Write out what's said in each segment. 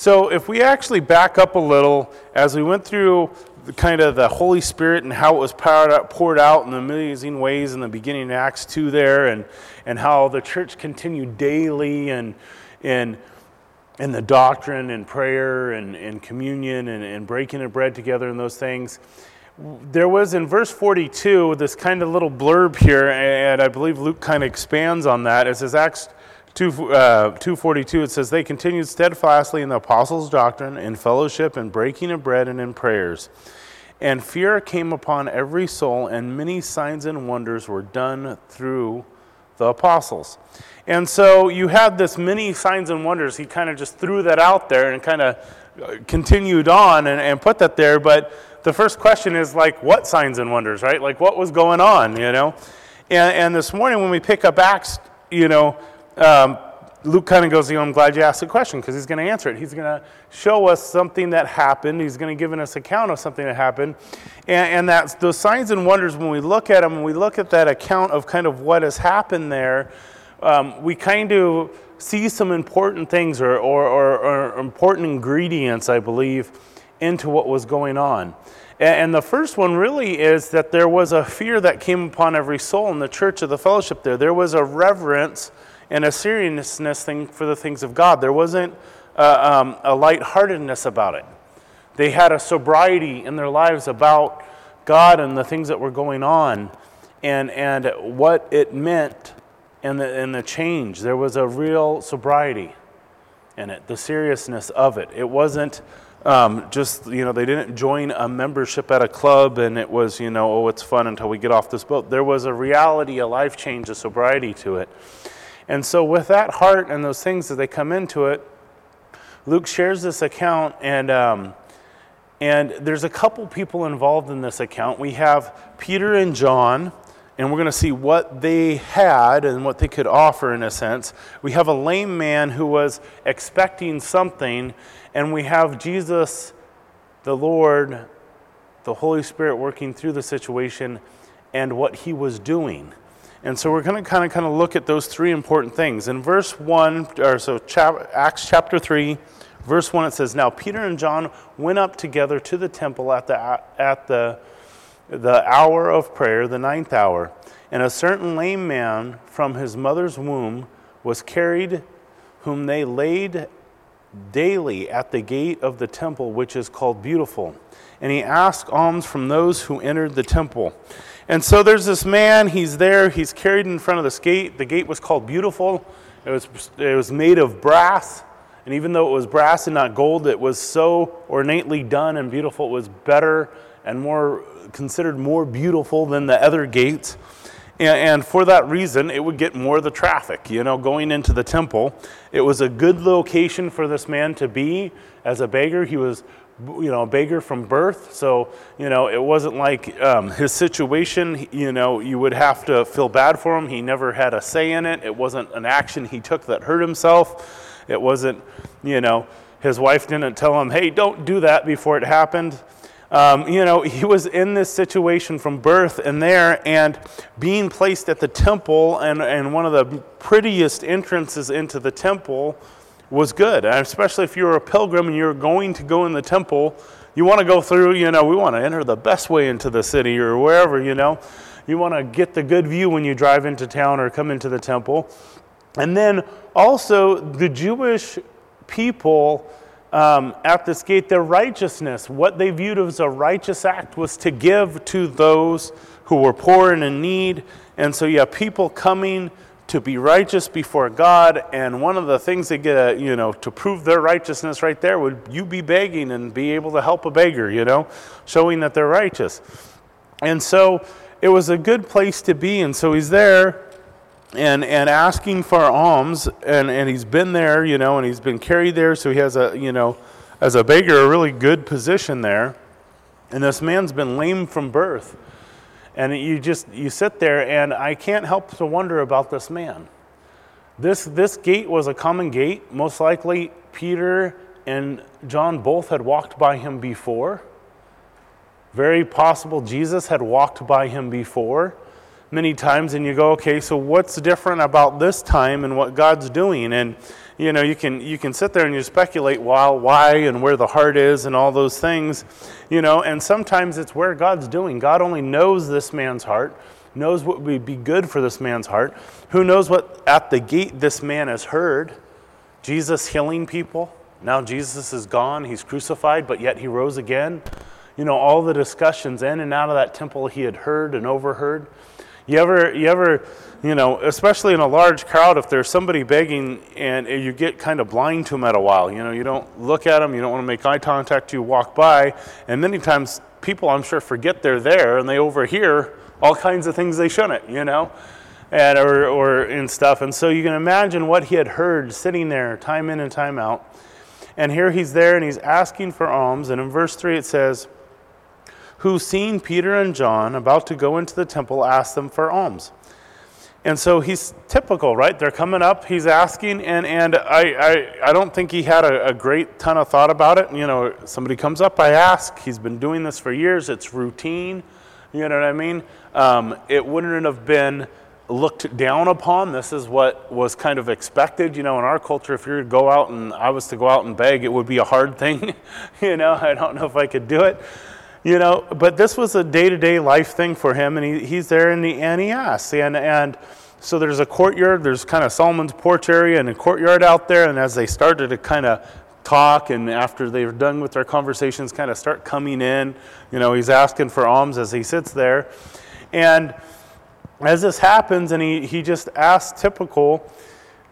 So, if we actually back up a little, as we went through the kind of the Holy Spirit and how it was poured out, poured out in amazing ways in the beginning of Acts 2 there, and, and how the church continued daily and, and in the doctrine and prayer and, and communion and, and breaking of bread together and those things. There was in verse 42 this kind of little blurb here, and I believe Luke kind of expands on that. It says, Acts 2, uh, 242 it says they continued steadfastly in the apostles' doctrine in fellowship and breaking of bread and in prayers. And fear came upon every soul and many signs and wonders were done through the apostles. And so you had this many signs and wonders. He kind of just threw that out there and kind of uh, continued on and, and put that there. But the first question is like what signs and wonders right? Like what was going on you know? And, and this morning when we pick up acts you know um, Luke kind of goes, you know, I'm glad you asked the question because he's going to answer it. He's going to show us something that happened. He's going to give us an account of something that happened. And, and that's those signs and wonders, when we look at them, when we look at that account of kind of what has happened there, um, we kind of see some important things or, or, or, or, important ingredients, I believe, into what was going on. And, and the first one really is that there was a fear that came upon every soul in the church of the fellowship there. There was a reverence and a seriousness thing for the things of God. There wasn't uh, um, a lightheartedness about it. They had a sobriety in their lives about God and the things that were going on and, and what it meant and the, and the change. There was a real sobriety in it, the seriousness of it. It wasn't um, just, you know, they didn't join a membership at a club and it was, you know, oh, it's fun until we get off this boat. There was a reality, a life change, a sobriety to it. And so, with that heart and those things as they come into it, Luke shares this account, and, um, and there's a couple people involved in this account. We have Peter and John, and we're going to see what they had and what they could offer in a sense. We have a lame man who was expecting something, and we have Jesus, the Lord, the Holy Spirit working through the situation and what he was doing. And so we're going to kind of kind of look at those three important things. In verse 1 or so chap, Acts chapter 3 verse 1 it says now Peter and John went up together to the temple at the at the the hour of prayer, the ninth hour, and a certain lame man from his mother's womb was carried whom they laid daily at the gate of the temple which is called beautiful. And he asked alms from those who entered the temple. And so there's this man, he's there, he's carried in front of this gate. The gate was called Beautiful. It was, it was made of brass. And even though it was brass and not gold, it was so ornately done and beautiful. It was better and more considered more beautiful than the other gates. And, and for that reason, it would get more of the traffic, you know, going into the temple. It was a good location for this man to be as a beggar. He was you know, a beggar from birth. So, you know, it wasn't like um, his situation, you know, you would have to feel bad for him. He never had a say in it. It wasn't an action he took that hurt himself. It wasn't, you know, his wife didn't tell him, hey, don't do that before it happened. Um, you know, he was in this situation from birth and there, and being placed at the temple and, and one of the prettiest entrances into the temple was good. And especially if you're a pilgrim and you're going to go in the temple, you want to go through, you know, we want to enter the best way into the city or wherever, you know. You want to get the good view when you drive into town or come into the temple. And then also, the Jewish people um, at this gate, their righteousness, what they viewed as a righteous act was to give to those who were poor and in need. And so have people coming to be righteous before God. And one of the things they get, a, you know, to prove their righteousness right there would you be begging and be able to help a beggar, you know, showing that they're righteous. And so it was a good place to be. And so he's there and, and asking for alms. And, and he's been there, you know, and he's been carried there. So he has a, you know, as a beggar, a really good position there. And this man's been lame from birth. And you just you sit there and I can't help to wonder about this man. This this gate was a common gate. Most likely Peter and John both had walked by him before. Very possible Jesus had walked by him before. many times and you go, okay, so what's different about this time and what God's doing? And you know, you can you can sit there and you speculate why, why and where the heart is and all those things, you know, and sometimes it's where God's doing. God only knows this man's heart, knows what would be good for this man's heart. Who knows what at the gate this man has heard? Jesus healing people. Now Jesus is gone, he's crucified, but yet he rose again. You know, all the discussions in and out of that temple he had heard and overheard. You ever, you ever, you know, especially in a large crowd, if there's somebody begging and you get kind of blind to them at a while, you know, you don't look at them, you don't want to make eye contact, you walk by, and many times people, I'm sure, forget they're there and they overhear all kinds of things they shouldn't, you know, and or or and stuff. And so you can imagine what he had heard sitting there, time in and time out. And here he's there and he's asking for alms. And in verse three it says who, seeing Peter and John about to go into the temple, asked them for alms. And so he's typical, right? They're coming up, he's asking, and, and I, I, I don't think he had a, a great ton of thought about it. You know, somebody comes up, I ask. He's been doing this for years, it's routine. You know what I mean? Um, it wouldn't have been looked down upon. This is what was kind of expected. You know, in our culture, if you were to go out and I was to go out and beg, it would be a hard thing. you know, I don't know if I could do it. You know, but this was a day to day life thing for him, and he, he's there in the, asks. And, and so there's a courtyard, there's kind of Solomon's porch area and a courtyard out there, and as they started to kind of talk, and after they were done with their conversations, kind of start coming in, you know, he's asking for alms as he sits there. And as this happens, and he, he just asks typical,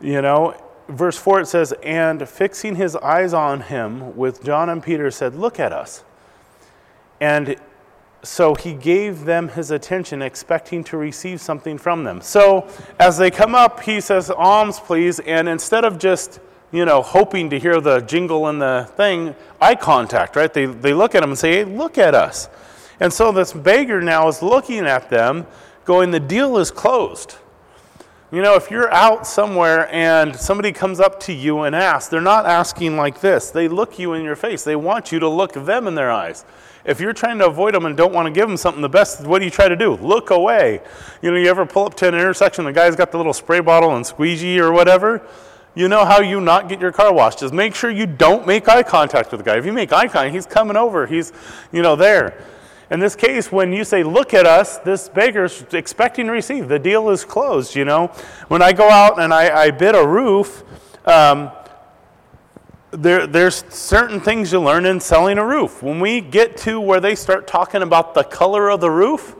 you know, verse 4 it says, And fixing his eyes on him with John and Peter said, Look at us. And so he gave them his attention, expecting to receive something from them. So as they come up, he says, Alms, please. And instead of just, you know, hoping to hear the jingle and the thing, eye contact, right? They, they look at him and say, Hey, look at us. And so this beggar now is looking at them, going, The deal is closed. You know, if you're out somewhere and somebody comes up to you and asks, they're not asking like this. They look you in your face. They want you to look them in their eyes. If you're trying to avoid them and don't want to give them something, the best, what do you try to do? Look away. You know, you ever pull up to an intersection, the guy's got the little spray bottle and squeegee or whatever? You know how you not get your car washed. Just make sure you don't make eye contact with the guy. If you make eye contact, he's coming over. He's, you know, there. In this case, when you say, look at us, this beggar's expecting to receive. The deal is closed, you know. When I go out and I, I bid a roof, um, there, there's certain things you learn in selling a roof. When we get to where they start talking about the color of the roof,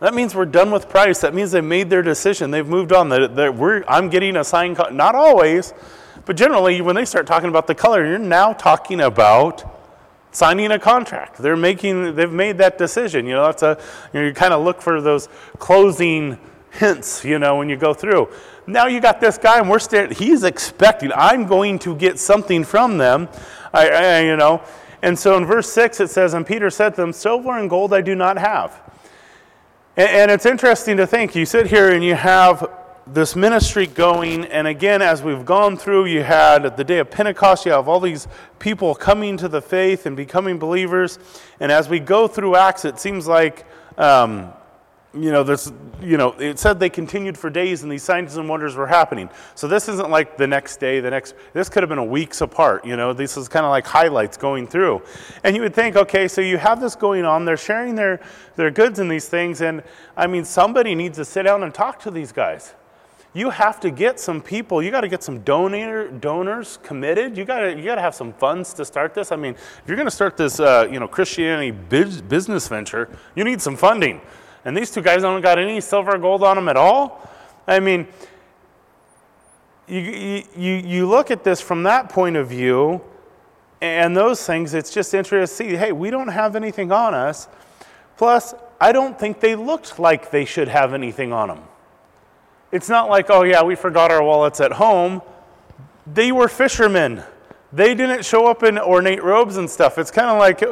that means we're done with price. That means they've made their decision. They've moved on. That, that we're, I'm getting a signed, co- not always, but generally, when they start talking about the color, you're now talking about signing a contract. They're making, they've made that decision. You know, that's a, you, know, you kind of look for those closing hints, you know, when you go through. Now you got this guy, and we're staring. He's expecting, I'm going to get something from them, I, I, you know. And so in verse 6 it says, And Peter said to them, Silver and gold I do not have. And, and it's interesting to think, you sit here and you have this ministry going, and again, as we've gone through, you had the day of Pentecost, you have all these people coming to the faith and becoming believers. And as we go through Acts, it seems like. Um, you know, there's, you know, it said they continued for days and these signs and wonders were happening. So this isn't like the next day, the next, this could have been a weeks apart, you know, this is kind of like highlights going through. And you would think, okay, so you have this going on, they're sharing their, their goods and these things, and I mean, somebody needs to sit down and talk to these guys. You have to get some people, you got to get some donor, donors committed. You got to you got to have some funds to start this. I mean, if you're going to start this, uh, you know, Christianity business venture, you need some funding. And these two guys don't got any silver or gold on them at all. I mean, you, you, you look at this from that point of view, and those things, it's just interesting to see hey, we don't have anything on us. Plus, I don't think they looked like they should have anything on them. It's not like, oh, yeah, we forgot our wallets at home. They were fishermen they didn't show up in ornate robes and stuff. It's kind of like,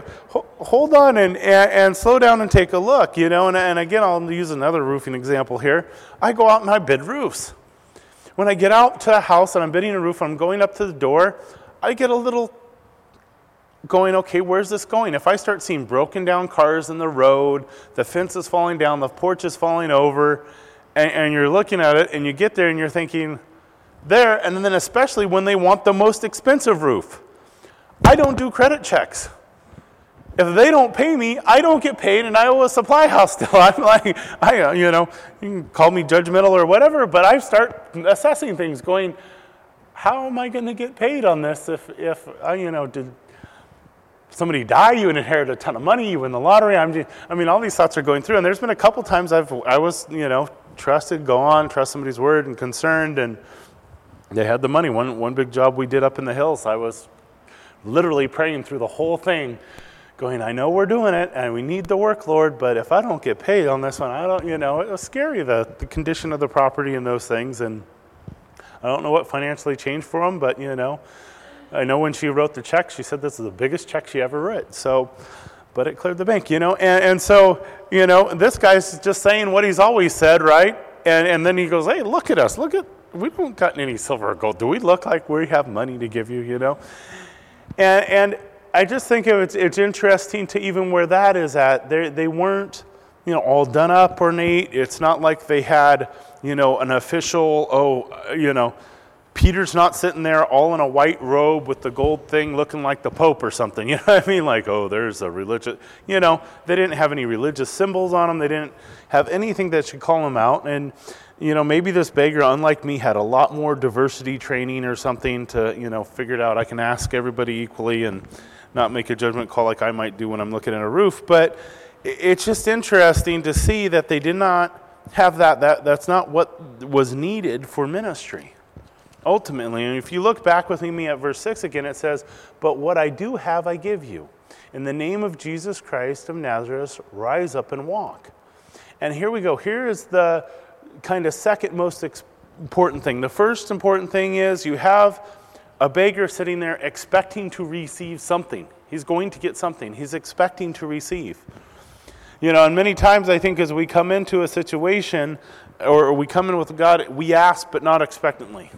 hold on and, and, and, slow down and take a look, you know. And, and again, I'll use another roofing example here. I go out and I bid roofs. When I get out to a house and I'm bidding a roof, I'm going up to the door, I get a little going, okay, where's this going? If I start seeing broken down cars in the road, the fence is falling down, the porch is falling over, and, and you're looking at it and you get there and you're thinking, there, and then especially when they want the most expensive roof. I don't do credit checks. If they don't pay me, I don't get paid, and I owe a supply house still. I'm like, I, uh, you know, you can call me judgmental or whatever, but I start assessing things, going, how am I going to get paid on this if, if uh, you know, did somebody die, you inherit a ton of money, you win the lottery. I'm just, I mean, all these thoughts are going through, and there's been a couple times I've, I was, you know, trusted, go on, trust somebody's word, and concerned, and they had the money. One, one big job we did up in the hills, I was literally praying through the whole thing, going, I know we're doing it, and we need the work, Lord, but if I don't get paid on this one, I don't, you know, it was scary, the, the condition of the property and those things, and I don't know what financially changed for them, but, you know, I know when she wrote the check, she said this is the biggest check she ever wrote. So, but it cleared the bank, you know. And, and so, you know, this guy's just saying what he's always said, right? And, and then he goes, hey, look at us. Look at, we don't got any silver or gold. Do we look like we have money to give you, you know? And, and I just think it's, it's interesting to even where that is at. They, they weren't, you know, all done up ornate. It's not like they had, you know, an official, oh, you know, Peter's not sitting there all in a white robe with the gold thing looking like the Pope or something. You know what I mean? Like, oh, there's a religious, you know, they didn't have any religious symbols on them. They didn't have anything that should call them out. And, you know, maybe this beggar, unlike me, had a lot more diversity training or something to, you know, figure it out. I can ask everybody equally and not make a judgment call like I might do when I'm looking at a roof. But it's just interesting to see that they did not have that. that that's not what was needed for ministry ultimately. And if you look back with me at verse 6 again, it says, But what I do have, I give you. In the name of Jesus Christ of Nazareth, rise up and walk. And here we go. Here is the kind of second most important thing. The first important thing is you have a beggar sitting there expecting to receive something. He's going to get something, he's expecting to receive. You know, and many times I think as we come into a situation or we come in with God, we ask but not expectantly.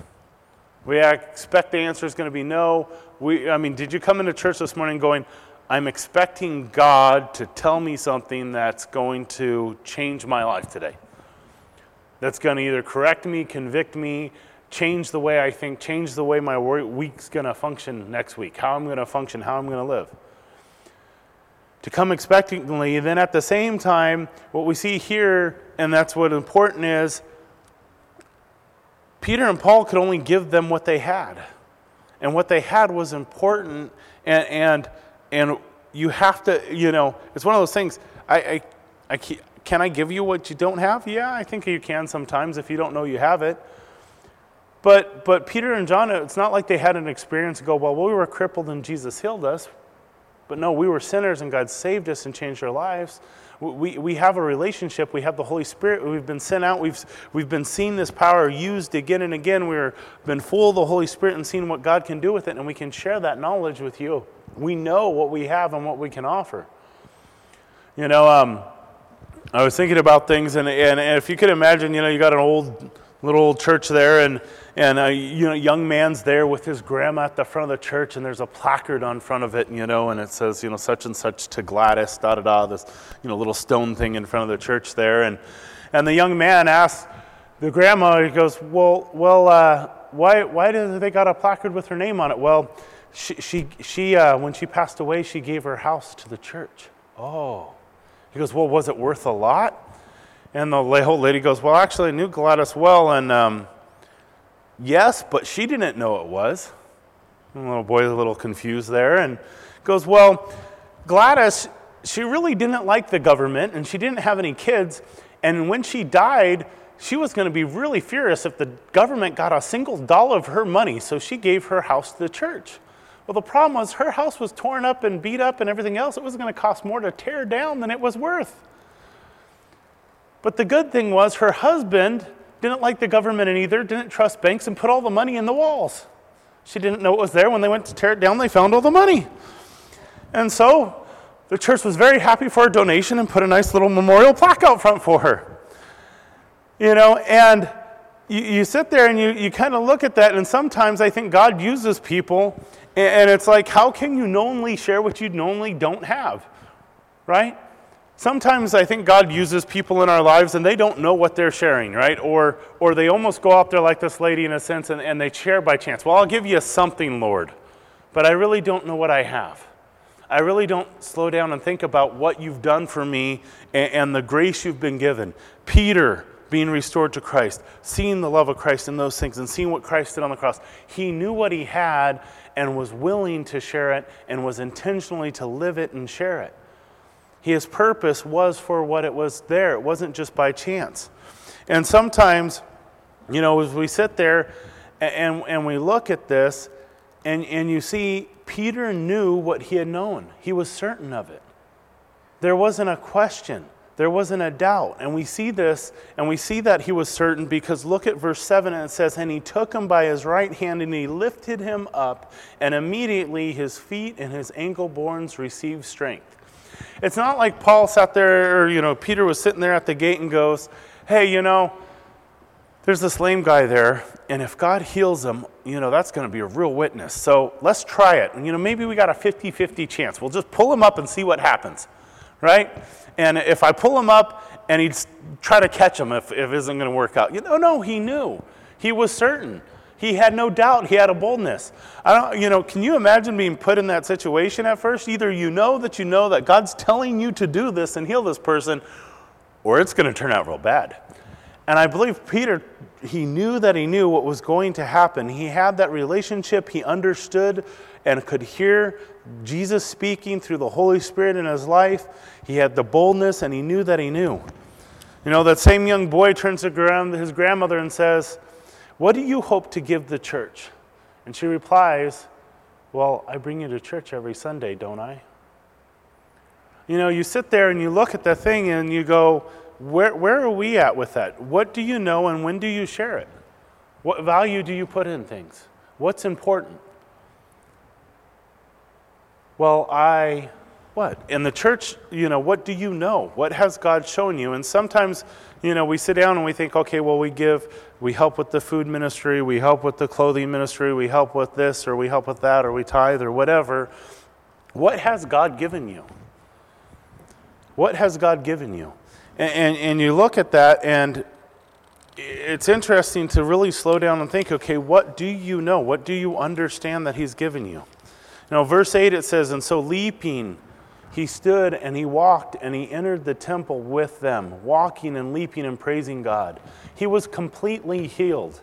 We expect the answer is going to be no. We, I mean, did you come into church this morning going, I'm expecting God to tell me something that's going to change my life today? That's going to either correct me, convict me, change the way I think, change the way my week's going to function next week, how I'm going to function, how I'm going to live. To come expectantly, then at the same time, what we see here, and that's what important is, Peter and Paul could only give them what they had. And what they had was important. And, and, and you have to, you know, it's one of those things. I, I, I, can I give you what you don't have? Yeah, I think you can sometimes if you don't know you have it. But, but Peter and John, it's not like they had an experience to go, well, we were crippled and Jesus healed us. But no, we were sinners and God saved us and changed our lives we, we have a relationship. We have the Holy Spirit. We've been sent out. We've, we've been seeing this power used again and again. We've been full of the Holy Spirit and seeing what God can do with it, and we can share that knowledge with you. We know what we have and what we can offer. You know, um, I was thinking about things, and, and, and if you could imagine, you know, you got an old little church there, and and a you know young man's there with his grandma at the front of the church, and there's a placard on front of it, you know, and it says you know such and such to Gladys, da da da, this you know little stone thing in front of the church there, and and the young man asks the grandma, he goes, well, well, uh, why why do they got a placard with her name on it? Well, she she she uh, when she passed away, she gave her house to the church. Oh, he goes, well, was it worth a lot? And the old lady goes, Well, actually, I knew Gladys well, and um, yes, but she didn't know it was. And the little boy's a little confused there and goes, Well, Gladys, she really didn't like the government, and she didn't have any kids. And when she died, she was going to be really furious if the government got a single dollar of her money, so she gave her house to the church. Well, the problem was her house was torn up and beat up and everything else. It was going to cost more to tear down than it was worth. But the good thing was her husband didn't like the government and either, didn't trust banks, and put all the money in the walls. She didn't know it was there. When they went to tear it down, they found all the money. And so the church was very happy for a donation and put a nice little memorial plaque out front for her. You know, and you, you sit there and you, you kind of look at that, and sometimes I think God uses people And it's like, how can you knowingly share what you knowingly don't have? Right? Sometimes I think God uses people in our lives and they don't know what they're sharing, right? Or, or they almost go out there like this lady in a sense and, and they share by chance. Well, I'll give you something, Lord, but I really don't know what I have. I really don't slow down and think about what you've done for me and, and the grace you've been given. Peter being restored to Christ, seeing the love of Christ in those things, and seeing what Christ did on the cross. He knew what he had and was willing to share it and was intentionally to live it and share it. His purpose was for what it was there, it wasn't just by chance. And sometimes, you know, as we sit there and, and we look at this, and, and you see, Peter knew what he had known, he was certain of it. There wasn't a question. There wasn't a doubt. And we see this, and we see that he was certain because look at verse 7, and it says, And he took him by his right hand, and he lifted him up, and immediately his feet and his ankle bones received strength. It's not like Paul sat there, or, you know, Peter was sitting there at the gate and goes, Hey, you know, there's this lame guy there, and if God heals him, you know, that's going to be a real witness. So let's try it. And, you know, maybe we got a 50 50 chance. We'll just pull him up and see what happens, right? And if I pull him up and he'd try to catch him if, if it isn't going to work out, you know, no, he knew. He was certain. He had no doubt. He had a boldness. I don't, you know, can you imagine being put in that situation at first? Either you know that you know that God's telling you to do this and heal this person, or it's going to turn out real bad. And I believe Peter, he knew that he knew what was going to happen. He had that relationship. He understood and could hear Jesus speaking through the Holy Spirit in his life. He had the boldness and he knew that he knew. You know, that same young boy turns to his grandmother and says, what do you hope to give the church? And she replies, Well, I bring you to church every Sunday, don't I? You know, you sit there and you look at the thing and you go, where, where are we at with that? What do you know and when do you share it? What value do you put in things? What's important? Well, I, what? In the church, you know, what do you know? What has God shown you? And sometimes, you know, we sit down and we think, okay, well, we give, we help with the food ministry, we help with the clothing ministry, we help with this, or we help with that, or we tithe, or whatever. What has God given you? What has God given you? And, and, you look at that, and it's interesting to really slow down and think okay, what do you know? What do you understand that He's given you? Now, verse 8 it says, And so leaping, he stood and he walked and he entered the temple with them, walking and leaping and praising God. He was completely healed.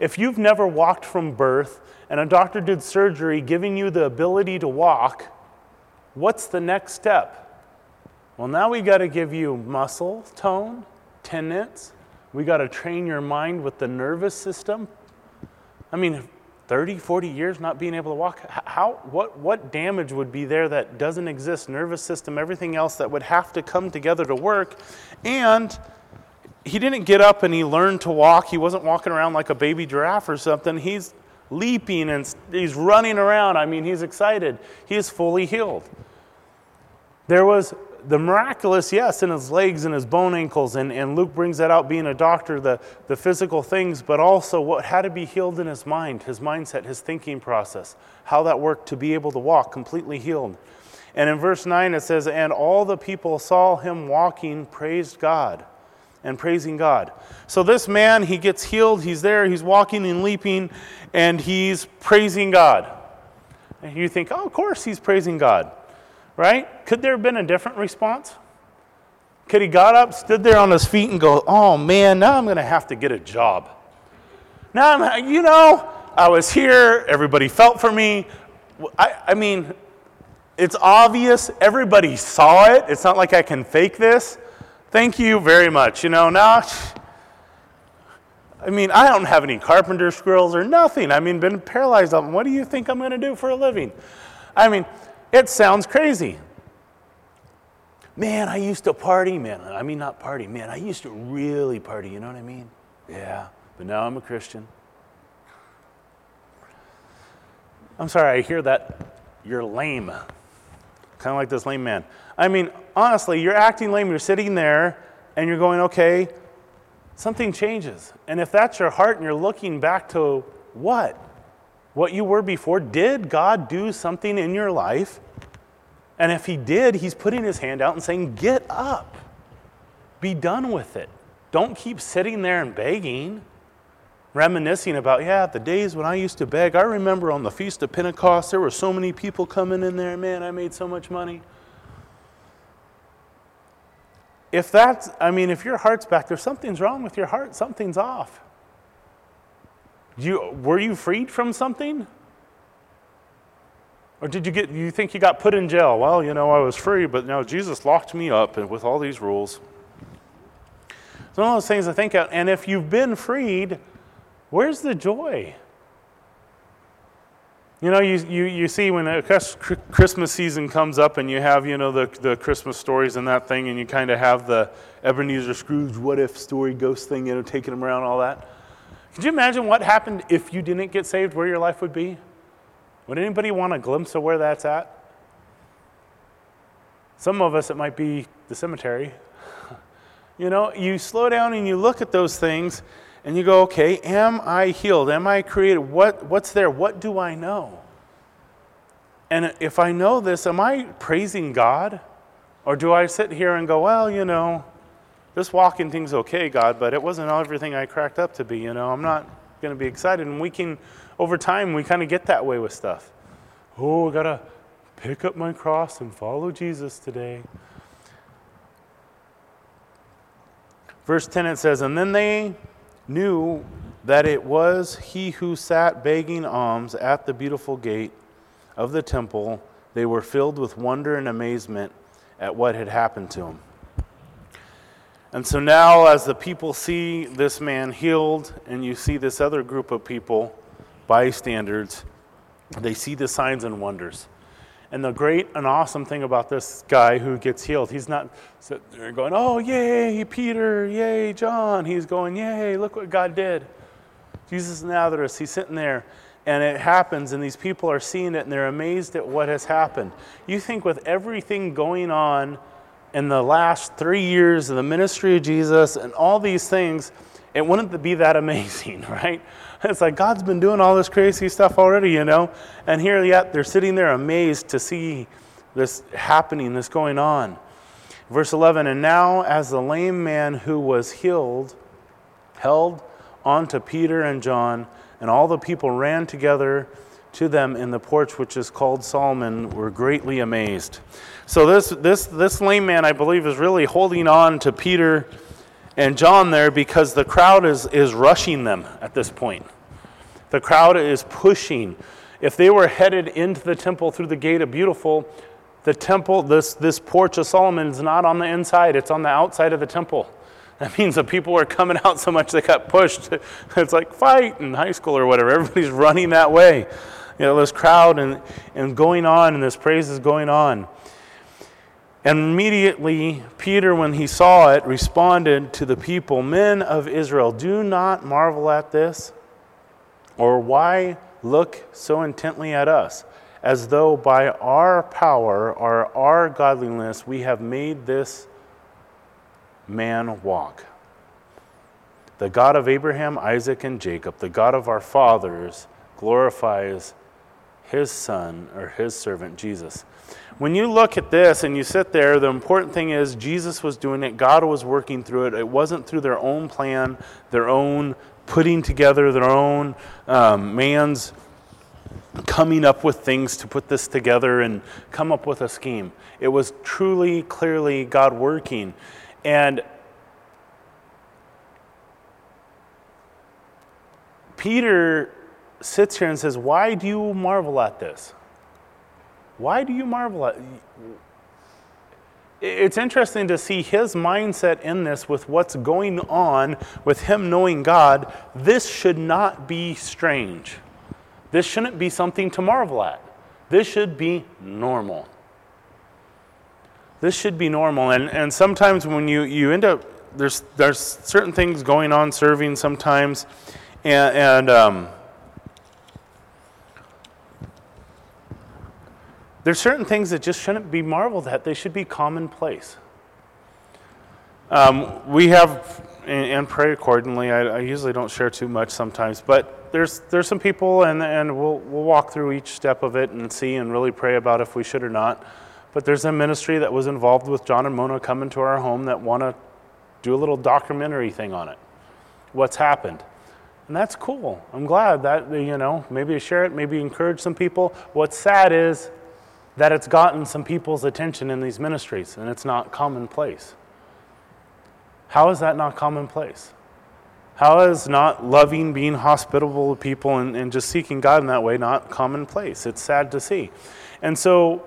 If you've never walked from birth and a doctor did surgery giving you the ability to walk, what's the next step? Well, now we got to give you muscle tone, tendons. We got to train your mind with the nervous system. I mean, 30, 40 years not being able to walk, how, what, what damage would be there that doesn't exist? Nervous system, everything else that would have to come together to work. And he didn't get up and he learned to walk. He wasn't walking around like a baby giraffe or something. He's leaping and he's running around. I mean, he's excited. He is fully healed. There was the miraculous, yes, in his legs and his bone ankles, and, and Luke brings that out being a doctor, the, the physical things, but also what had to be healed in his mind, his mindset, his thinking process, how that worked to be able to walk completely healed. And in verse 9 it says, And all the people saw him walking, praised God, and praising God. So this man, he gets healed, he's there, he's walking and leaping, and he's praising God. And you think, oh, of course he's praising God right? Could there have been a different response? Could he got up, stood there on his feet, and go, "Oh man, now I'm going to have to get a job." Now I'm, you know, I was here. Everybody felt for me. I, I mean, it's obvious. Everybody saw it. It's not like I can fake this. Thank you very much. You know, now. I mean, I don't have any carpenter skills or nothing. I mean, been paralyzed. What do you think I'm going to do for a living? I mean, it sounds crazy. Man, I used to party, man. I mean, not party, man. I used to really party, you know what I mean? Yeah, but now I'm a Christian. I'm sorry, I hear that you're lame. Kind of like this lame man. I mean, honestly, you're acting lame. You're sitting there and you're going, okay, something changes. And if that's your heart and you're looking back to what? what you were before? Did God do something in your life? And if He did, He's putting His hand out and saying, Get up, be done with it. Don't keep sitting there and begging, reminiscing about, yeah, the days when I used to beg. I remember on the Feast of Pentecost, there were so many people coming in there. Man, I made so much money. If that's, I mean, if your heart's back there, something's wrong with your heart, something's off. You, were you freed from something? Or did you get, you think you got put in jail? Well, you know, I was free, but now Jesus locked me up with all these rules. It's one of those things to think out. And if you've been freed, where's the joy? You know, you, you, you see when the Christmas season comes up and you have, you know, the, the Christmas stories and that thing, and you kind of have the Ebenezer Scrooge what if story ghost thing, you know, taking them around, all that. Could you imagine what happened if you didn't get saved, where your life would be? Would anybody want a glimpse of where that's at? Some of us, it might be the cemetery. you know, you slow down and you look at those things and you go, okay, am I healed? Am I created? What, what's there? What do I know? And if I know this, am I praising God? Or do I sit here and go, well, you know, this walking thing's okay, God, but it wasn't everything I cracked up to be, you know. I'm not going to be excited. And we can, over time, we kind of get that way with stuff. Oh, I got to pick up my cross and follow Jesus today. Verse 10 it says, And then they knew that it was he who sat begging alms at the beautiful gate of the temple. They were filled with wonder and amazement at what had happened to him. And so now, as the people see this man healed, and you see this other group of people, bystanders, they see the signs and wonders. And the great and awesome thing about this guy who gets healed, he's not sitting there going, Oh, yay, Peter, yay, John. He's going, Yay, look what God did. Jesus Nazareth, he's sitting there, and it happens, and these people are seeing it, and they're amazed at what has happened. You think with everything going on, in the last three years of the ministry of Jesus and all these things, it wouldn't be that amazing, right? It's like God's been doing all this crazy stuff already, you know? And here yet they're sitting there amazed to see this happening, this going on. Verse 11 And now, as the lame man who was healed held on to Peter and John, and all the people ran together to them in the porch which is called Solomon, were greatly amazed. So this, this, this lame man, I believe, is really holding on to Peter and John there because the crowd is, is rushing them at this point. The crowd is pushing. If they were headed into the temple through the gate of Beautiful, the temple, this, this porch of Solomon is not on the inside, it's on the outside of the temple. That means that people are coming out so much they got pushed. It's like fight in high school or whatever. Everybody's running that way. You know, this crowd and, and going on, and this praise is going on. And immediately, Peter, when he saw it, responded to the people Men of Israel, do not marvel at this, or why look so intently at us, as though by our power or our godliness we have made this man walk. The God of Abraham, Isaac, and Jacob, the God of our fathers, glorifies his son or his servant Jesus. When you look at this and you sit there, the important thing is Jesus was doing it, God was working through it. It wasn't through their own plan, their own putting together, their own um, man's coming up with things to put this together and come up with a scheme. It was truly, clearly God working. And Peter sits here and says, Why do you marvel at this? Why do you marvel at it's interesting to see his mindset in this with what's going on with him knowing God. This should not be strange. This shouldn't be something to marvel at. This should be normal. This should be normal. And, and sometimes when you, you end up, there's, there's certain things going on serving sometimes, and, and um, There's certain things that just shouldn't be marveled at, they should be commonplace. Um, we have, and, and pray accordingly. I, I, usually don't share too much sometimes, but there's there's some people, and, and we'll, we'll walk through each step of it and see and really pray about if we should or not. But there's a ministry that was involved with John and Mona coming to our home that want to do a little documentary thing on it. What's happened? And that's cool. I'm glad that, you know, maybe share it, maybe encourage some people. What's sad is that it's gotten some people's attention in these ministries and it's not commonplace. How is that not commonplace? How is not loving, being hospitable to people, and, and just seeking God in that way not commonplace? It's sad to see. And so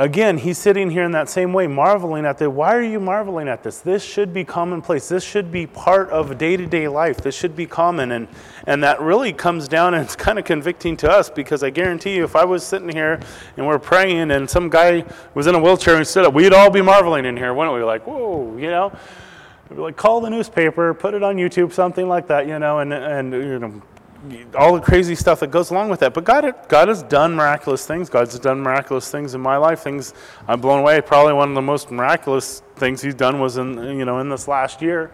Again, he's sitting here in that same way, marveling at this. Why are you marveling at this? This should be commonplace. This should be part of day to day life. This should be common. And, and that really comes down and it's kind of convicting to us because I guarantee you, if I was sitting here and we're praying and some guy was in a wheelchair and stood up, we'd all be marveling in here, wouldn't we? Like, whoa, you know? Like, call the newspaper, put it on YouTube, something like that, you know, and, and you know, all the crazy stuff that goes along with that. But God, God has done miraculous things. God's done miraculous things in my life. Things I'm blown away. Probably one of the most miraculous things He's done was in you know in this last year,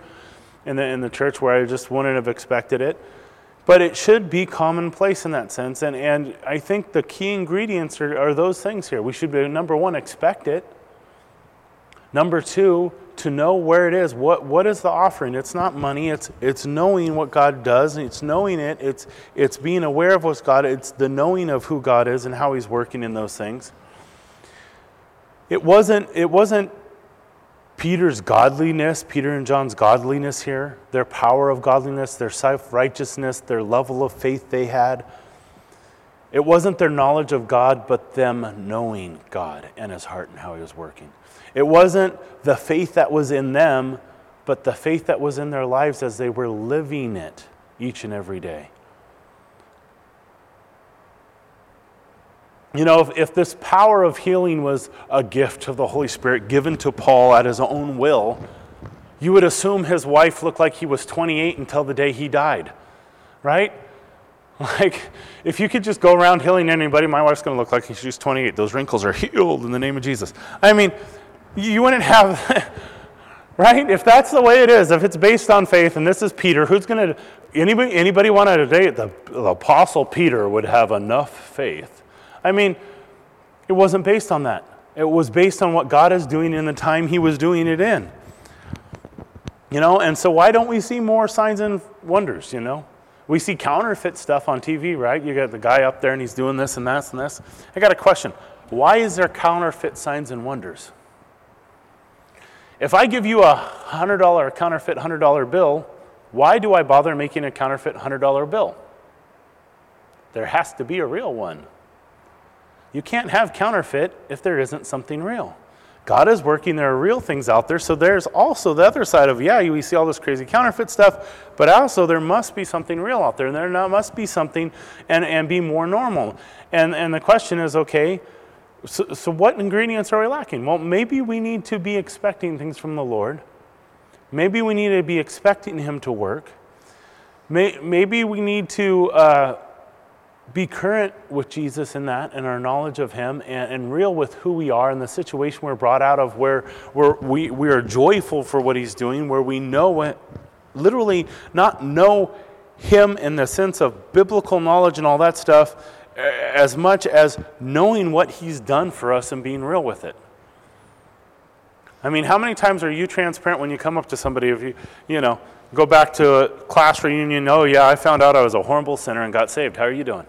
in the in the church where I just wouldn't have expected it. But it should be commonplace in that sense. And and I think the key ingredients are, are those things here. We should be number one, expect it. Number two, to know where it is. What, what is the offering? It's not money, it's, it's knowing what God does, it's knowing it, it's, it's being aware of what's God, it's the knowing of who God is and how He's working in those things. It wasn't, it wasn't Peter's godliness, Peter and John's godliness here, their power of godliness, their self righteousness, their level of faith they had. It wasn't their knowledge of God, but them knowing God and His heart and how He was working. It wasn't the faith that was in them, but the faith that was in their lives as they were living it each and every day. You know, if, if this power of healing was a gift of the Holy Spirit given to Paul at his own will, you would assume his wife looked like he was 28 until the day he died, right? Like, if you could just go around healing anybody, my wife's going to look like she's 28. Those wrinkles are healed in the name of Jesus. I mean, you wouldn't have, right? If that's the way it is, if it's based on faith, and this is Peter, who's going to, anybody, anybody want to date the, the Apostle Peter would have enough faith. I mean, it wasn't based on that. It was based on what God is doing in the time he was doing it in. You know, and so why don't we see more signs and wonders, you know? We see counterfeit stuff on TV, right? You got the guy up there and he's doing this and that and this. I got a question. Why is there counterfeit signs and wonders? If I give you a $100 counterfeit $100 bill, why do I bother making a counterfeit $100 bill? There has to be a real one. You can't have counterfeit if there isn't something real. God is working, there are real things out there. So there's also the other side of, yeah, we see all this crazy counterfeit stuff, but also there must be something real out there. And there must be something and, and be more normal. And, and the question is, okay, so, so, what ingredients are we lacking? Well, maybe we need to be expecting things from the Lord. Maybe we need to be expecting Him to work. May, maybe we need to uh, be current with Jesus in that and our knowledge of Him and, and real with who we are and the situation we're brought out of where, where we, we are joyful for what He's doing, where we know it, literally not know Him in the sense of biblical knowledge and all that stuff as much as knowing what He's done for us and being real with it. I mean, how many times are you transparent when you come up to somebody? If you, you know, go back to a class reunion, oh, yeah, I found out I was a horrible sinner and got saved. How are you doing?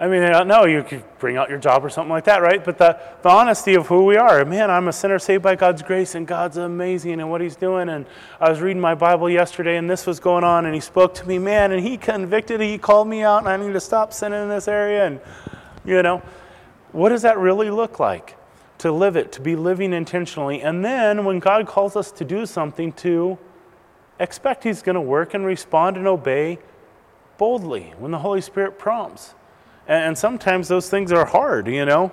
I mean, uh, I don't know, you could bring out your job or something like that, right? But the, the honesty of who we are. Man, I'm a sinner saved by God's grace, and God's amazing and what He's doing. And I was reading my Bible yesterday, and this was going on, and He spoke to me, man, and He convicted, He called me out, and I need to stop sinning in this area. And, you know, what does that really look like? To live it, to be living intentionally. And then when God calls us to do something, to expect He's going to work and respond and obey boldly when the Holy Spirit prompts. And sometimes those things are hard, you know.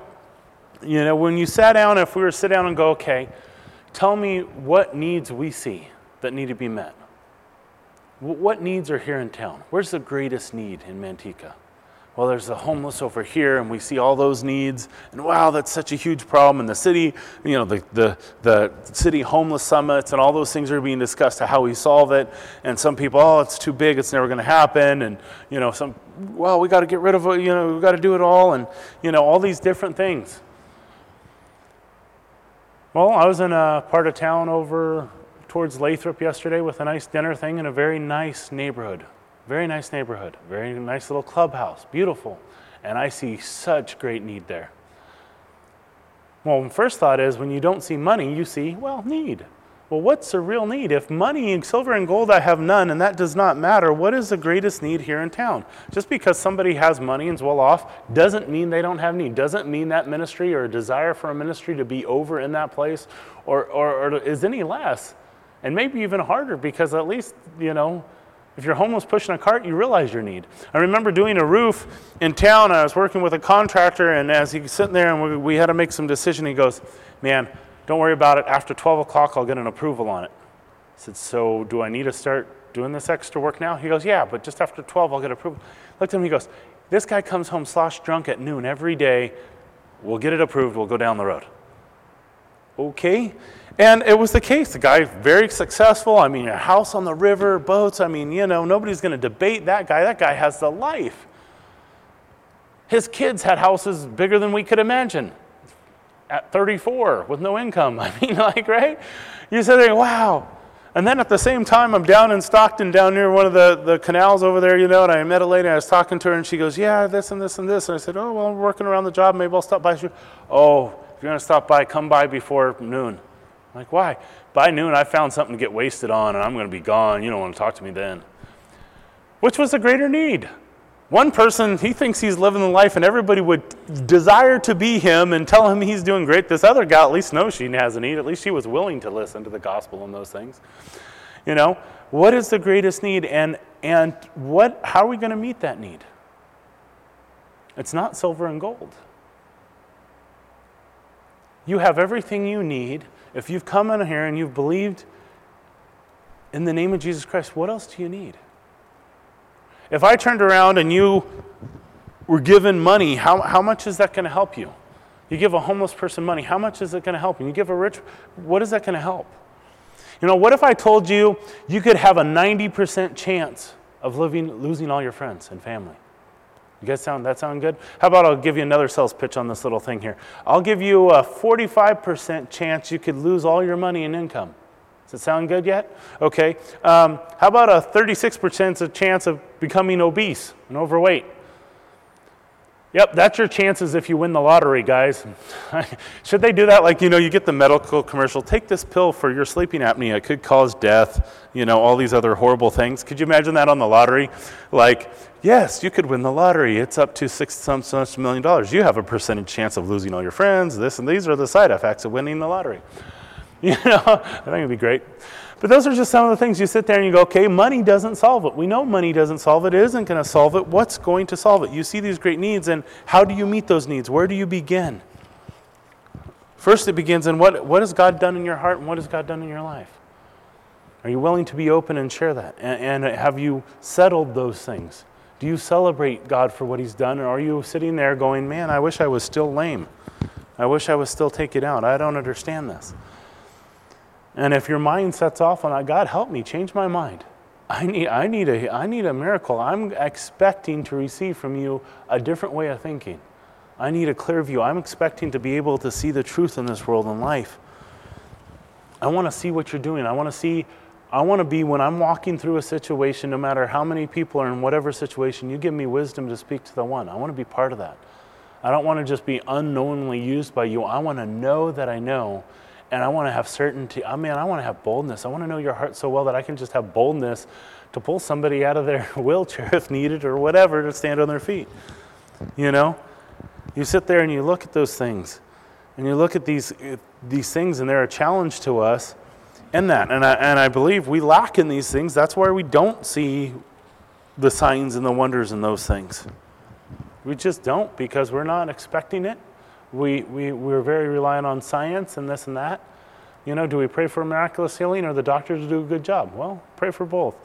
You know, when you sat down, if we were to sit down and go, okay, tell me what needs we see that need to be met. What needs are here in town? Where's the greatest need in Manteca? Well, there's the homeless over here, and we see all those needs, and wow, that's such a huge problem. And the city, you know, the, the, the city homeless summits and all those things are being discussed to how we solve it. And some people, oh, it's too big, it's never going to happen. And, you know, some, well, we got to get rid of it, you know, we got to do it all, and, you know, all these different things. Well, I was in a part of town over towards Lathrop yesterday with a nice dinner thing in a very nice neighborhood. Very nice neighborhood, very nice little clubhouse, beautiful. And I see such great need there. Well, first thought is when you don't see money, you see, well, need. Well, what's the real need? If money and silver and gold I have none, and that does not matter, what is the greatest need here in town? Just because somebody has money and is well off doesn't mean they don't have need. Doesn't mean that ministry or a desire for a ministry to be over in that place or, or, or is any less. And maybe even harder because at least, you know, if you're homeless pushing a cart, you realize your need. I remember doing a roof in town. I was working with a contractor, and as he's sitting there and we, we had to make some decision, he goes, Man, don't worry about it. After 12 o'clock, I'll get an approval on it. I said, So do I need to start doing this extra work now? He goes, Yeah, but just after 12, I'll get approval. Looked at him, he goes, This guy comes home slosh drunk at noon every day. We'll get it approved, we'll go down the road. Okay. And it was the case. The guy, very successful. I mean, a house on the river, boats. I mean, you know, nobody's going to debate that guy. That guy has the life. His kids had houses bigger than we could imagine at 34 with no income. I mean, like, right? You there, wow. And then at the same time, I'm down in Stockton, down near one of the, the canals over there, you know, and I met a lady, I was talking to her, and she goes, Yeah, this and this and this. And I said, Oh, well, I'm working around the job. Maybe I'll stop by. She, goes, oh, if you're going to stop by, come by before noon. I'm like, why? By noon, I found something to get wasted on, and I'm going to be gone. You don't want to talk to me then. Which was the greater need? One person, he thinks he's living the life, and everybody would desire to be him and tell him he's doing great. This other gal at least knows she has a need. At least she was willing to listen to the gospel and those things. You know, what is the greatest need, and and what? How are we going to meet that need? It's not silver and gold. You have everything you need if you've come in here and you've believed in the name of Jesus Christ, what else do you need? If I turned around and you were given money, how, how much is that going to help you? You give a homeless person money, how much is it going to help you? You give a rich, what is that going to help? You know, what if I told you you could have a 90% chance of living, losing all your friends and family? You guys sound that sound good? How about I'll give you another sales pitch on this little thing here. I'll give you a 45% chance you could lose all your money and income. Does it sound good yet? Okay. Um, how about a 36% chance of becoming obese and overweight? Yep, that's your chances if you win the lottery, guys. Should they do that? Like, you know, you get the medical commercial, take this pill for your sleeping apnea. It could cause death, you know, all these other horrible things. Could you imagine that on the lottery? Like, yes, you could win the lottery. It's up to six some such million dollars. You have a percentage chance of losing all your friends, this and these are the side effects of winning the lottery. You know, I think it'd be great. But those are just some of the things you sit there and you go, okay, money doesn't solve it. We know money doesn't solve it. It isn't going to solve it. What's going to solve it? You see these great needs, and how do you meet those needs? Where do you begin? First, it begins in what, what has God done in your heart and what has God done in your life? Are you willing to be open and share that? And, and have you settled those things? Do you celebrate God for what He's done, or are you sitting there going, man, I wish I was still lame? I wish I was still taken out. I don't understand this. And if your mind sets off on God help me, change my mind. I need, I, need a, I need a miracle. I'm expecting to receive from you a different way of thinking. I need a clear view. I'm expecting to be able to see the truth in this world and life. I want to see what you're doing. I want to see, I want to be, when I'm walking through a situation, no matter how many people are in whatever situation, you give me wisdom to speak to the one. I want to be part of that. I don't want to just be unknowingly used by you. I want to know that I know and I want to have certainty. I mean, I want to have boldness. I want to know your heart so well that I can just have boldness to pull somebody out of their wheelchair if needed or whatever to stand on their feet. You know? You sit there and you look at those things and you look at these, eh, these things and they're a challenge to us in that. And I, and I believe we lack in these things. That's why we don't see the signs and the wonders in those things. We just don't because we're not expecting it we, we, we're very reliant on science and this and that. You know, do we pray for miraculous healing or the doctors do a good job? Well, pray for both.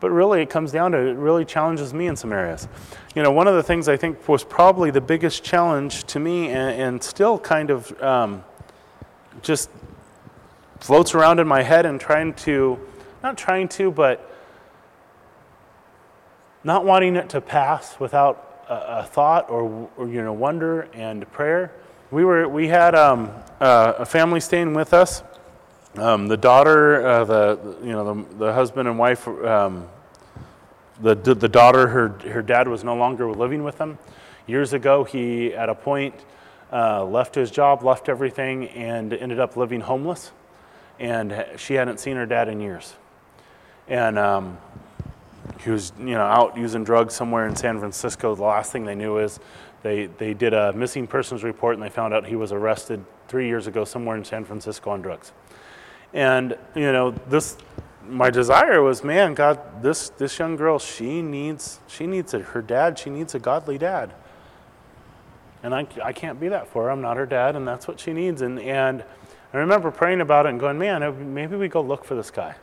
But really, it comes down to it really challenges me in some areas. You know, one of the things I think was probably the biggest challenge to me and, and still kind of um, just floats around in my head and trying to, not trying to, but not wanting it to pass without a, a thought or, or, you know, wonder and prayer. We, were, we had um, uh, a family staying with us um, the daughter, uh, the you know the, the husband and wife, um, the the daughter, her her dad was no longer living with them. Years ago, he at a point uh, left his job, left everything, and ended up living homeless. And she hadn't seen her dad in years. And um, he was you know out using drugs somewhere in San Francisco. The last thing they knew is they they did a missing persons report and they found out he was arrested three years ago somewhere in San Francisco on drugs. And, you know, this, my desire was, man, God, this, this young girl, she needs, she needs a, her dad, she needs a godly dad. And I, I can't be that for her. I'm not her dad, and that's what she needs. And, and I remember praying about it and going, man, maybe we go look for this guy.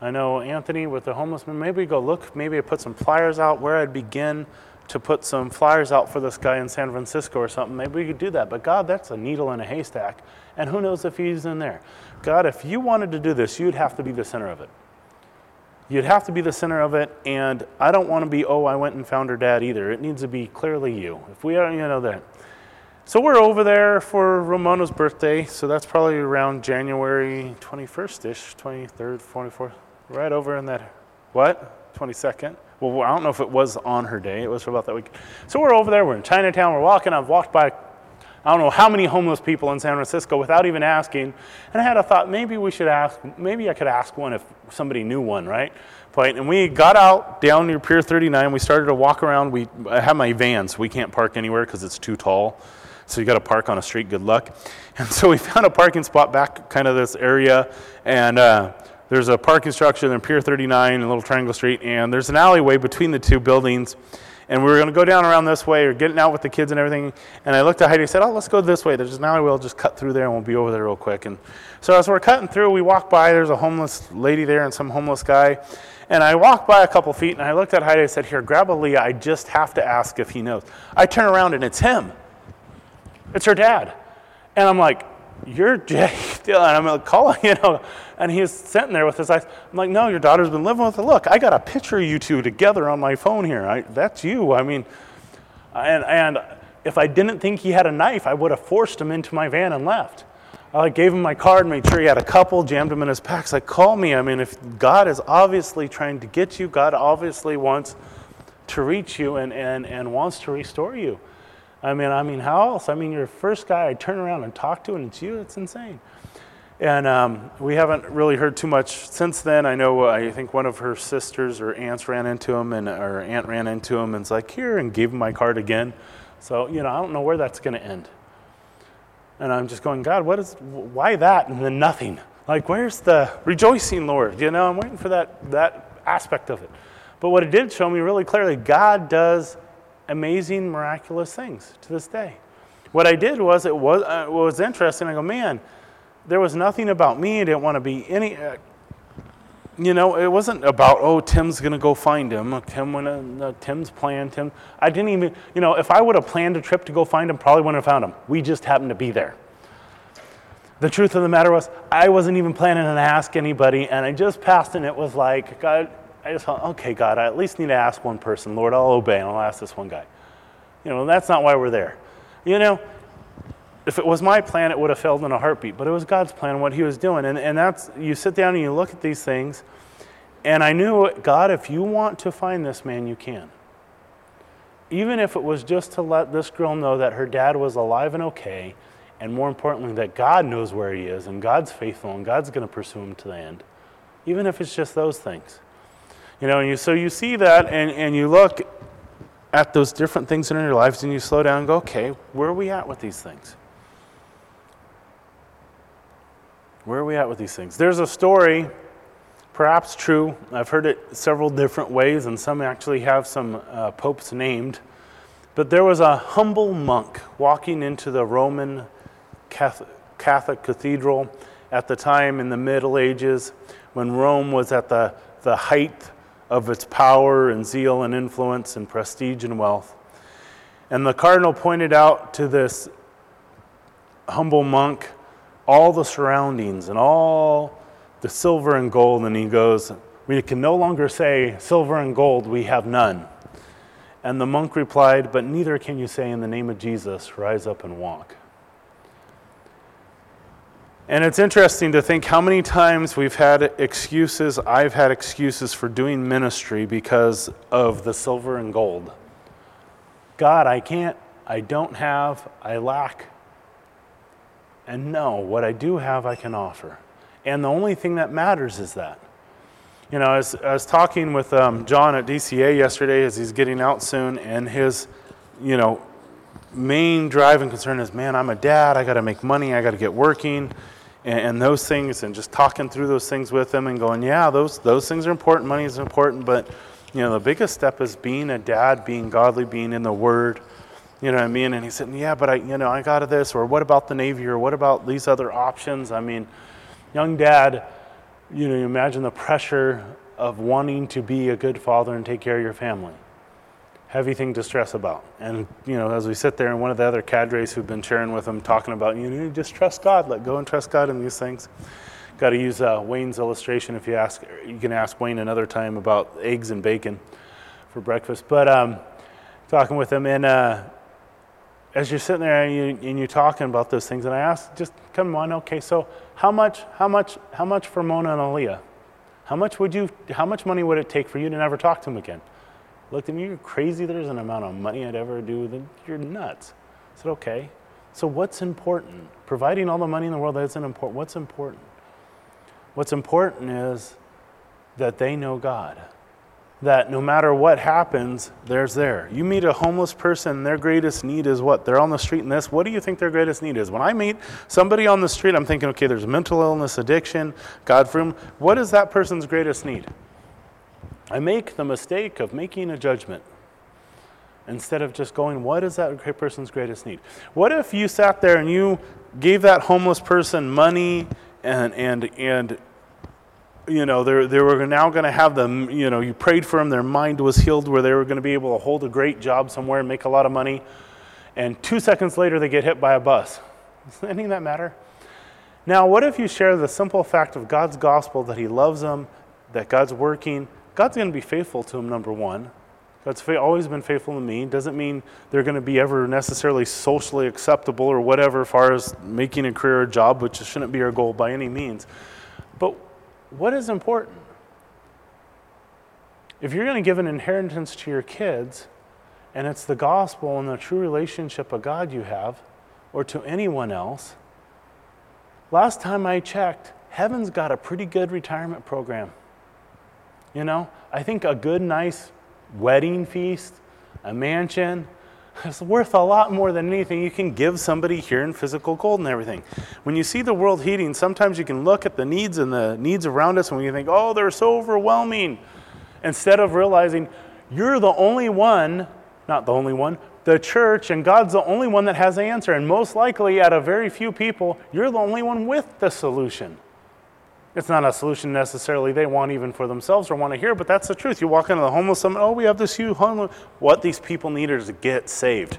I know Anthony with the homeless man, maybe we go look, maybe I put some flyers out where I'd begin to put some flyers out for this guy in San Francisco or something. Maybe we could do that. But God, that's a needle in a haystack. And who knows if he's in there. God, if you wanted to do this, you'd have to be the center of it. You'd have to be the center of it, and I don't want to be, oh, I went and found her dad either. It needs to be clearly you. If we are, you know, that. So we're over there for Ramona's birthday, so that's probably around January 21st ish, 23rd, 24th, right over in that, what? 22nd? Well, I don't know if it was on her day, it was for about that week. So we're over there, we're in Chinatown, we're walking, I've walked by I don't know how many homeless people in San Francisco without even asking. And I had a thought, maybe we should ask, maybe I could ask one if somebody knew one, right? Point. And we got out down near Pier 39. We started to walk around. We I have my vans. We can't park anywhere because it's too tall. So you got to park on a street. Good luck. And so we found a parking spot back kind of this area. And uh, there's a parking structure in Pier 39 and Little Triangle Street. And there's an alleyway between the two buildings and we were going to go down around this way or getting out with the kids and everything. And I looked at Heidi and said, Oh, let's go this way. There's an alleyway. We'll just cut through there and we'll be over there real quick. And so as we're cutting through, we walk by. There's a homeless lady there and some homeless guy. And I walked by a couple feet and I looked at Heidi and said, Here, grab Aaliyah. I just have to ask if he knows. I turn around and it's him. It's her dad. And I'm like, You're Jay. And I'm like, calling, you know. And he's sitting there with his eyes. I'm like, no, your daughter's been living with it. Look, I got a picture of you two together on my phone here. I, that's you. I mean, and, and if I didn't think he had a knife, I would have forced him into my van and left. I gave him my card, made sure he had a couple, jammed him in his packs. Like, call me. I mean, if God is obviously trying to get you, God obviously wants to reach you and, and, and wants to restore you. I mean, I mean, how else? I mean, you're the first guy I turn around and talk to, and it's you. It's insane. And um, we haven't really heard too much since then. I know, uh, I think one of her sisters or aunts ran into him, and her aunt ran into him and was like, here, and gave him my card again. So, you know, I don't know where that's going to end. And I'm just going, God, what is, why that? And then nothing. Like, where's the rejoicing, Lord? You know, I'm waiting for that, that aspect of it. But what it did show me really clearly, God does amazing, miraculous things to this day. What I did was, it was, uh, was interesting. I go, man, there was nothing about me. I didn't want to be any. Uh, you know, it wasn't about oh Tim's gonna go find him. Tim went. Uh, Tim's plan. Tim. I didn't even. You know, if I would have planned a trip to go find him, probably wouldn't have found him. We just happened to be there. The truth of the matter was, I wasn't even planning to ask anybody, and I just passed, and it was like, God, I just thought, okay, God, I at least need to ask one person. Lord, I'll obey, and I'll ask this one guy. You know, that's not why we're there. You know, if it was my plan, it would have failed in a heartbeat. But it was God's plan, what He was doing. And, and that's, you sit down and you look at these things, and I knew, God, if you want to find this man, you can. Even if it was just to let this girl know that her dad was alive and okay, and more importantly, that God knows where he is, and God's faithful, and God's going to pursue him to the end. Even if it's just those things. You know, you, so you see that, and, and you look at those different things in your lives, and you slow down and go, okay, where are we at with these things? Where are we at with these things? There's a story, perhaps true. I've heard it several different ways, and some actually have some uh, popes named. But there was a humble monk walking into the Roman Catholic, Catholic cathedral at the time in the Middle Ages when Rome was at the, the height of its power and zeal and influence and prestige and wealth. And the cardinal pointed out to this humble monk all the surroundings and all the silver and gold, and he goes, We can no longer say, Silver and gold, we have none. And the monk replied, But neither can you say, In the name of Jesus, rise up and walk. And it's interesting to think how many times we've had excuses, I've had excuses for doing ministry because of the silver and gold. God, I can't, I don't have, I lack. And no, what I do have, I can offer. And the only thing that matters is that. You know, I was, I was talking with um, John at DCA yesterday as he's getting out soon, and his, you know, main drive and concern is, man, I'm a dad, I got to make money, I got to get working and, and those things, and just talking through those things with them and going, yeah, those, those things are important, money is important, but you know, the biggest step is being a dad, being godly, being in the Word. You know what I mean? And he said, yeah, but I, you know, I got this, or what about the Navy, or what about these other options? I mean, young dad, you know, you imagine the pressure of wanting to be a good father and take care of your family heavy thing to stress about. And, you know, as we sit there and one of the other cadres who've been sharing with him, talking about, you know, just trust God, let go and trust God in these things. Got to use uh, Wayne's illustration if you ask, you can ask Wayne another time about eggs and bacon for breakfast. But um, talking with him, and uh, as you're sitting there and, you, you're talking about those things, and I asked, just come on, okay, so how much, how much, how much for Mona and Aaliyah? How much would you, how much money would it take for you to never talk to them again? Looked at me, you're crazy, there's an amount of money I'd ever do, then you're nuts. I said, okay. So what's important? Providing all the money in the world, isn't important. What's important? What's important is that they know God. That no matter what happens, there's there. You meet a homeless person, their greatest need is what? They're on the street and this. What do you think their greatest need is? When I meet somebody on the street, I'm thinking, okay, there's mental illness, addiction, God for him. What is that person's greatest need? I make the mistake of making a judgment instead of just going, what is that person's greatest need? What if you sat there and you gave that homeless person money and, and, and you know, they, they were now going to have them, you know, you prayed for them, their mind was healed where they were going to be able to hold a great job somewhere and make a lot of money. And two seconds later, they get hit by a bus. Does any of that matter? Now, what if you share the simple fact of God's gospel that He loves them, that God's working, God's going to be faithful to him, number one. God's always been faithful to me. Doesn't mean they're going to be ever necessarily socially acceptable or whatever, as far as making a career or job, which shouldn't be our goal by any means. But what is important? If you're going to give an inheritance to your kids, and it's the gospel and the true relationship of God you have, or to anyone else, last time I checked, heaven's got a pretty good retirement program. You know, I think a good, nice wedding feast, a mansion, is worth a lot more than anything you can give somebody here in physical gold and everything. When you see the world heating, sometimes you can look at the needs and the needs around us and you think, oh, they're so overwhelming. Instead of realizing you're the only one, not the only one, the church and God's the only one that has the answer. And most likely, out of very few people, you're the only one with the solution. It's not a solution necessarily they want even for themselves or want to hear, but that's the truth. You walk into the homeless summit, oh, we have this huge homeless. What these people need is to get saved.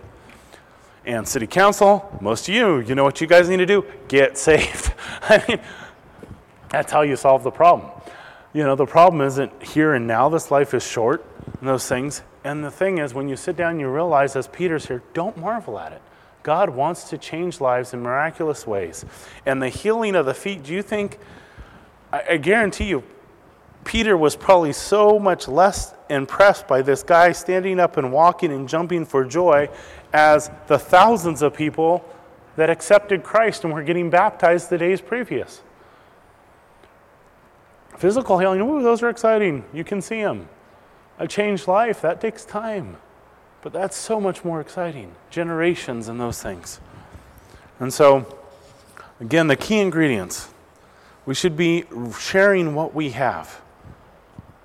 And city council, most of you, you know what you guys need to do? Get saved. I mean, that's how you solve the problem. You know, the problem isn't here and now. This life is short and those things. And the thing is, when you sit down, you realize, as Peter's here, don't marvel at it. God wants to change lives in miraculous ways. And the healing of the feet, do you think I, I guarantee you, Peter was probably so much less impressed by this guy standing up and walking and jumping for joy as the thousands of people that accepted Christ and were getting baptized the days previous. Physical healing, ooh, those are exciting. You can see them. A changed life, that takes time. But that's so much more exciting. Generations and those things. And so, again, the key ingredients we should be sharing what we have.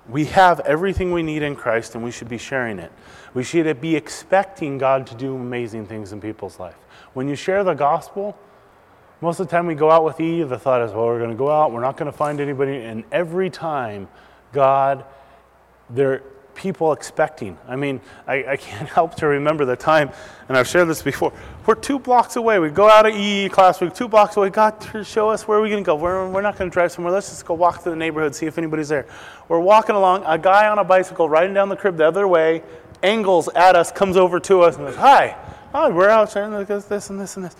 We have everything we need in Christ, and we should be sharing it. We should be expecting God to do amazing things in people's life. When you share the gospel, most of the time we go out with EE, the thought is, well, we're going to go out, we're not going to find anybody. And every time, God they're people expecting. I mean, I, I, can't help to remember the time, and I've shared this before. We're two blocks away. We go out of EE class, we're two blocks away. God, show us where we're we going to go. We're, we're not going to drive somewhere. Let's just go walk through the neighborhood, see if anybody's there. We're walking along. A guy on a bicycle riding down the crib the other way, angles at us, comes over to us, and goes, Hi, hi, we're out there, and this and this and this.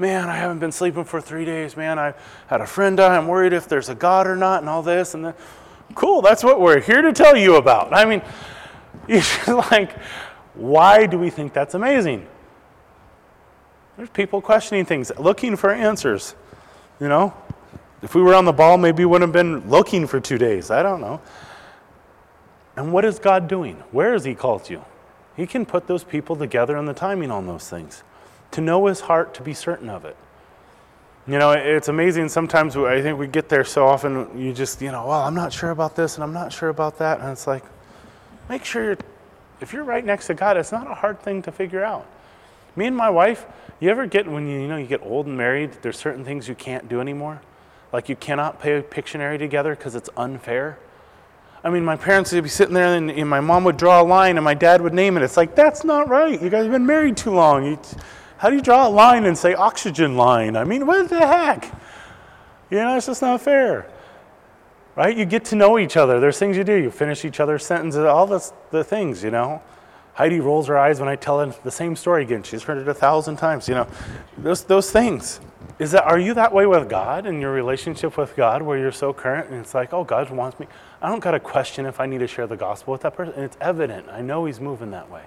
Man, I haven't been sleeping for three days. Man, I had a friend die. I'm worried if there's a God or not, and all this. And then, cool, that's what we're here to tell you about. I mean, you're like, why do we think that's amazing? There's people questioning things, looking for answers. You know, if we were on the ball, maybe we wouldn't have been looking for two days. I don't know. And what is God doing? Where has He called you? He can put those people together and the timing on those things to know his heart, to be certain of it. You know, it's amazing. Sometimes I think we get there so often, you just, you know, well, I'm not sure about this and I'm not sure about that. And it's like, make sure you're, if you're right next to God, it's not a hard thing to figure out. Me and my wife, you ever get, when you, you know, you get old and married, there's certain things you can't do anymore? Like you cannot pay a Pictionary together because it's unfair. I mean, my parents would be sitting there and, and, my mom would draw a line and my dad would name it. It's like, that's not right. You guys have been married too long. You, how do you draw a line and say oxygen line? I mean, what the heck? You know, it's just not fair. Right? You get to know each other. There's things you do. You finish each other's sentences, all this, the things, you know. Heidi rolls her eyes when I tell her the same story again. She's heard it a thousand times, you know. Those, those things. Is that, are you that way with God and your relationship with God where you're so current and it's like, oh, God wants me? I don't got to question if I need to share the gospel with that person. And it's evident. I know He's moving that way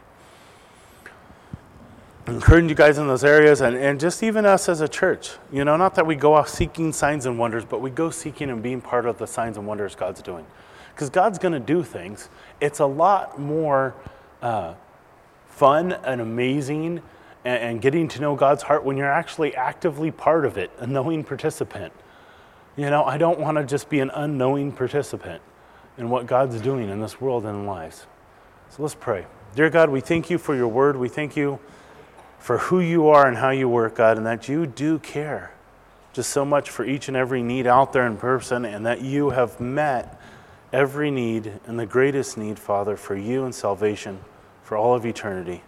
encouraging you guys in those areas and, and just even us as a church. You know, not that we go off seeking signs and wonders, but we go seeking and being part of the signs and wonders God's doing. Because God's going to do things. It's a lot more uh, fun and amazing and, and getting to know God's heart when you're actually actively part of it, a knowing participant. You know, I don't want to just be an unknowing participant in what God's doing in this world and in lives. So let's pray. Dear God, we thank you for your word. We thank you for who you are and how you work, God, and that you do care just so much for each and every need out there in person, and that you have met every need and the greatest need, Father, for you and salvation for all of eternity.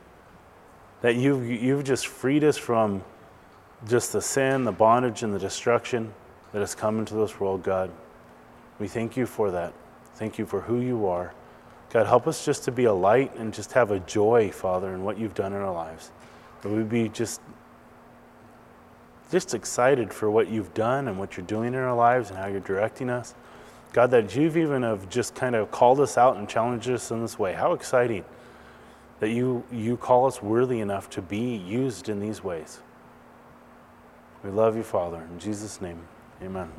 That you've, you've just freed us from just the sin, the bondage, and the destruction that has come into this world, God. We thank you for that. Thank you for who you are. God, help us just to be a light and just have a joy, Father, in what you've done in our lives. But we'd be just just excited for what you've done and what you're doing in our lives and how you're directing us. God, that you've even have just kind of called us out and challenged us in this way. How exciting that you you call us worthy enough to be used in these ways. We love you, Father. In Jesus' name, amen.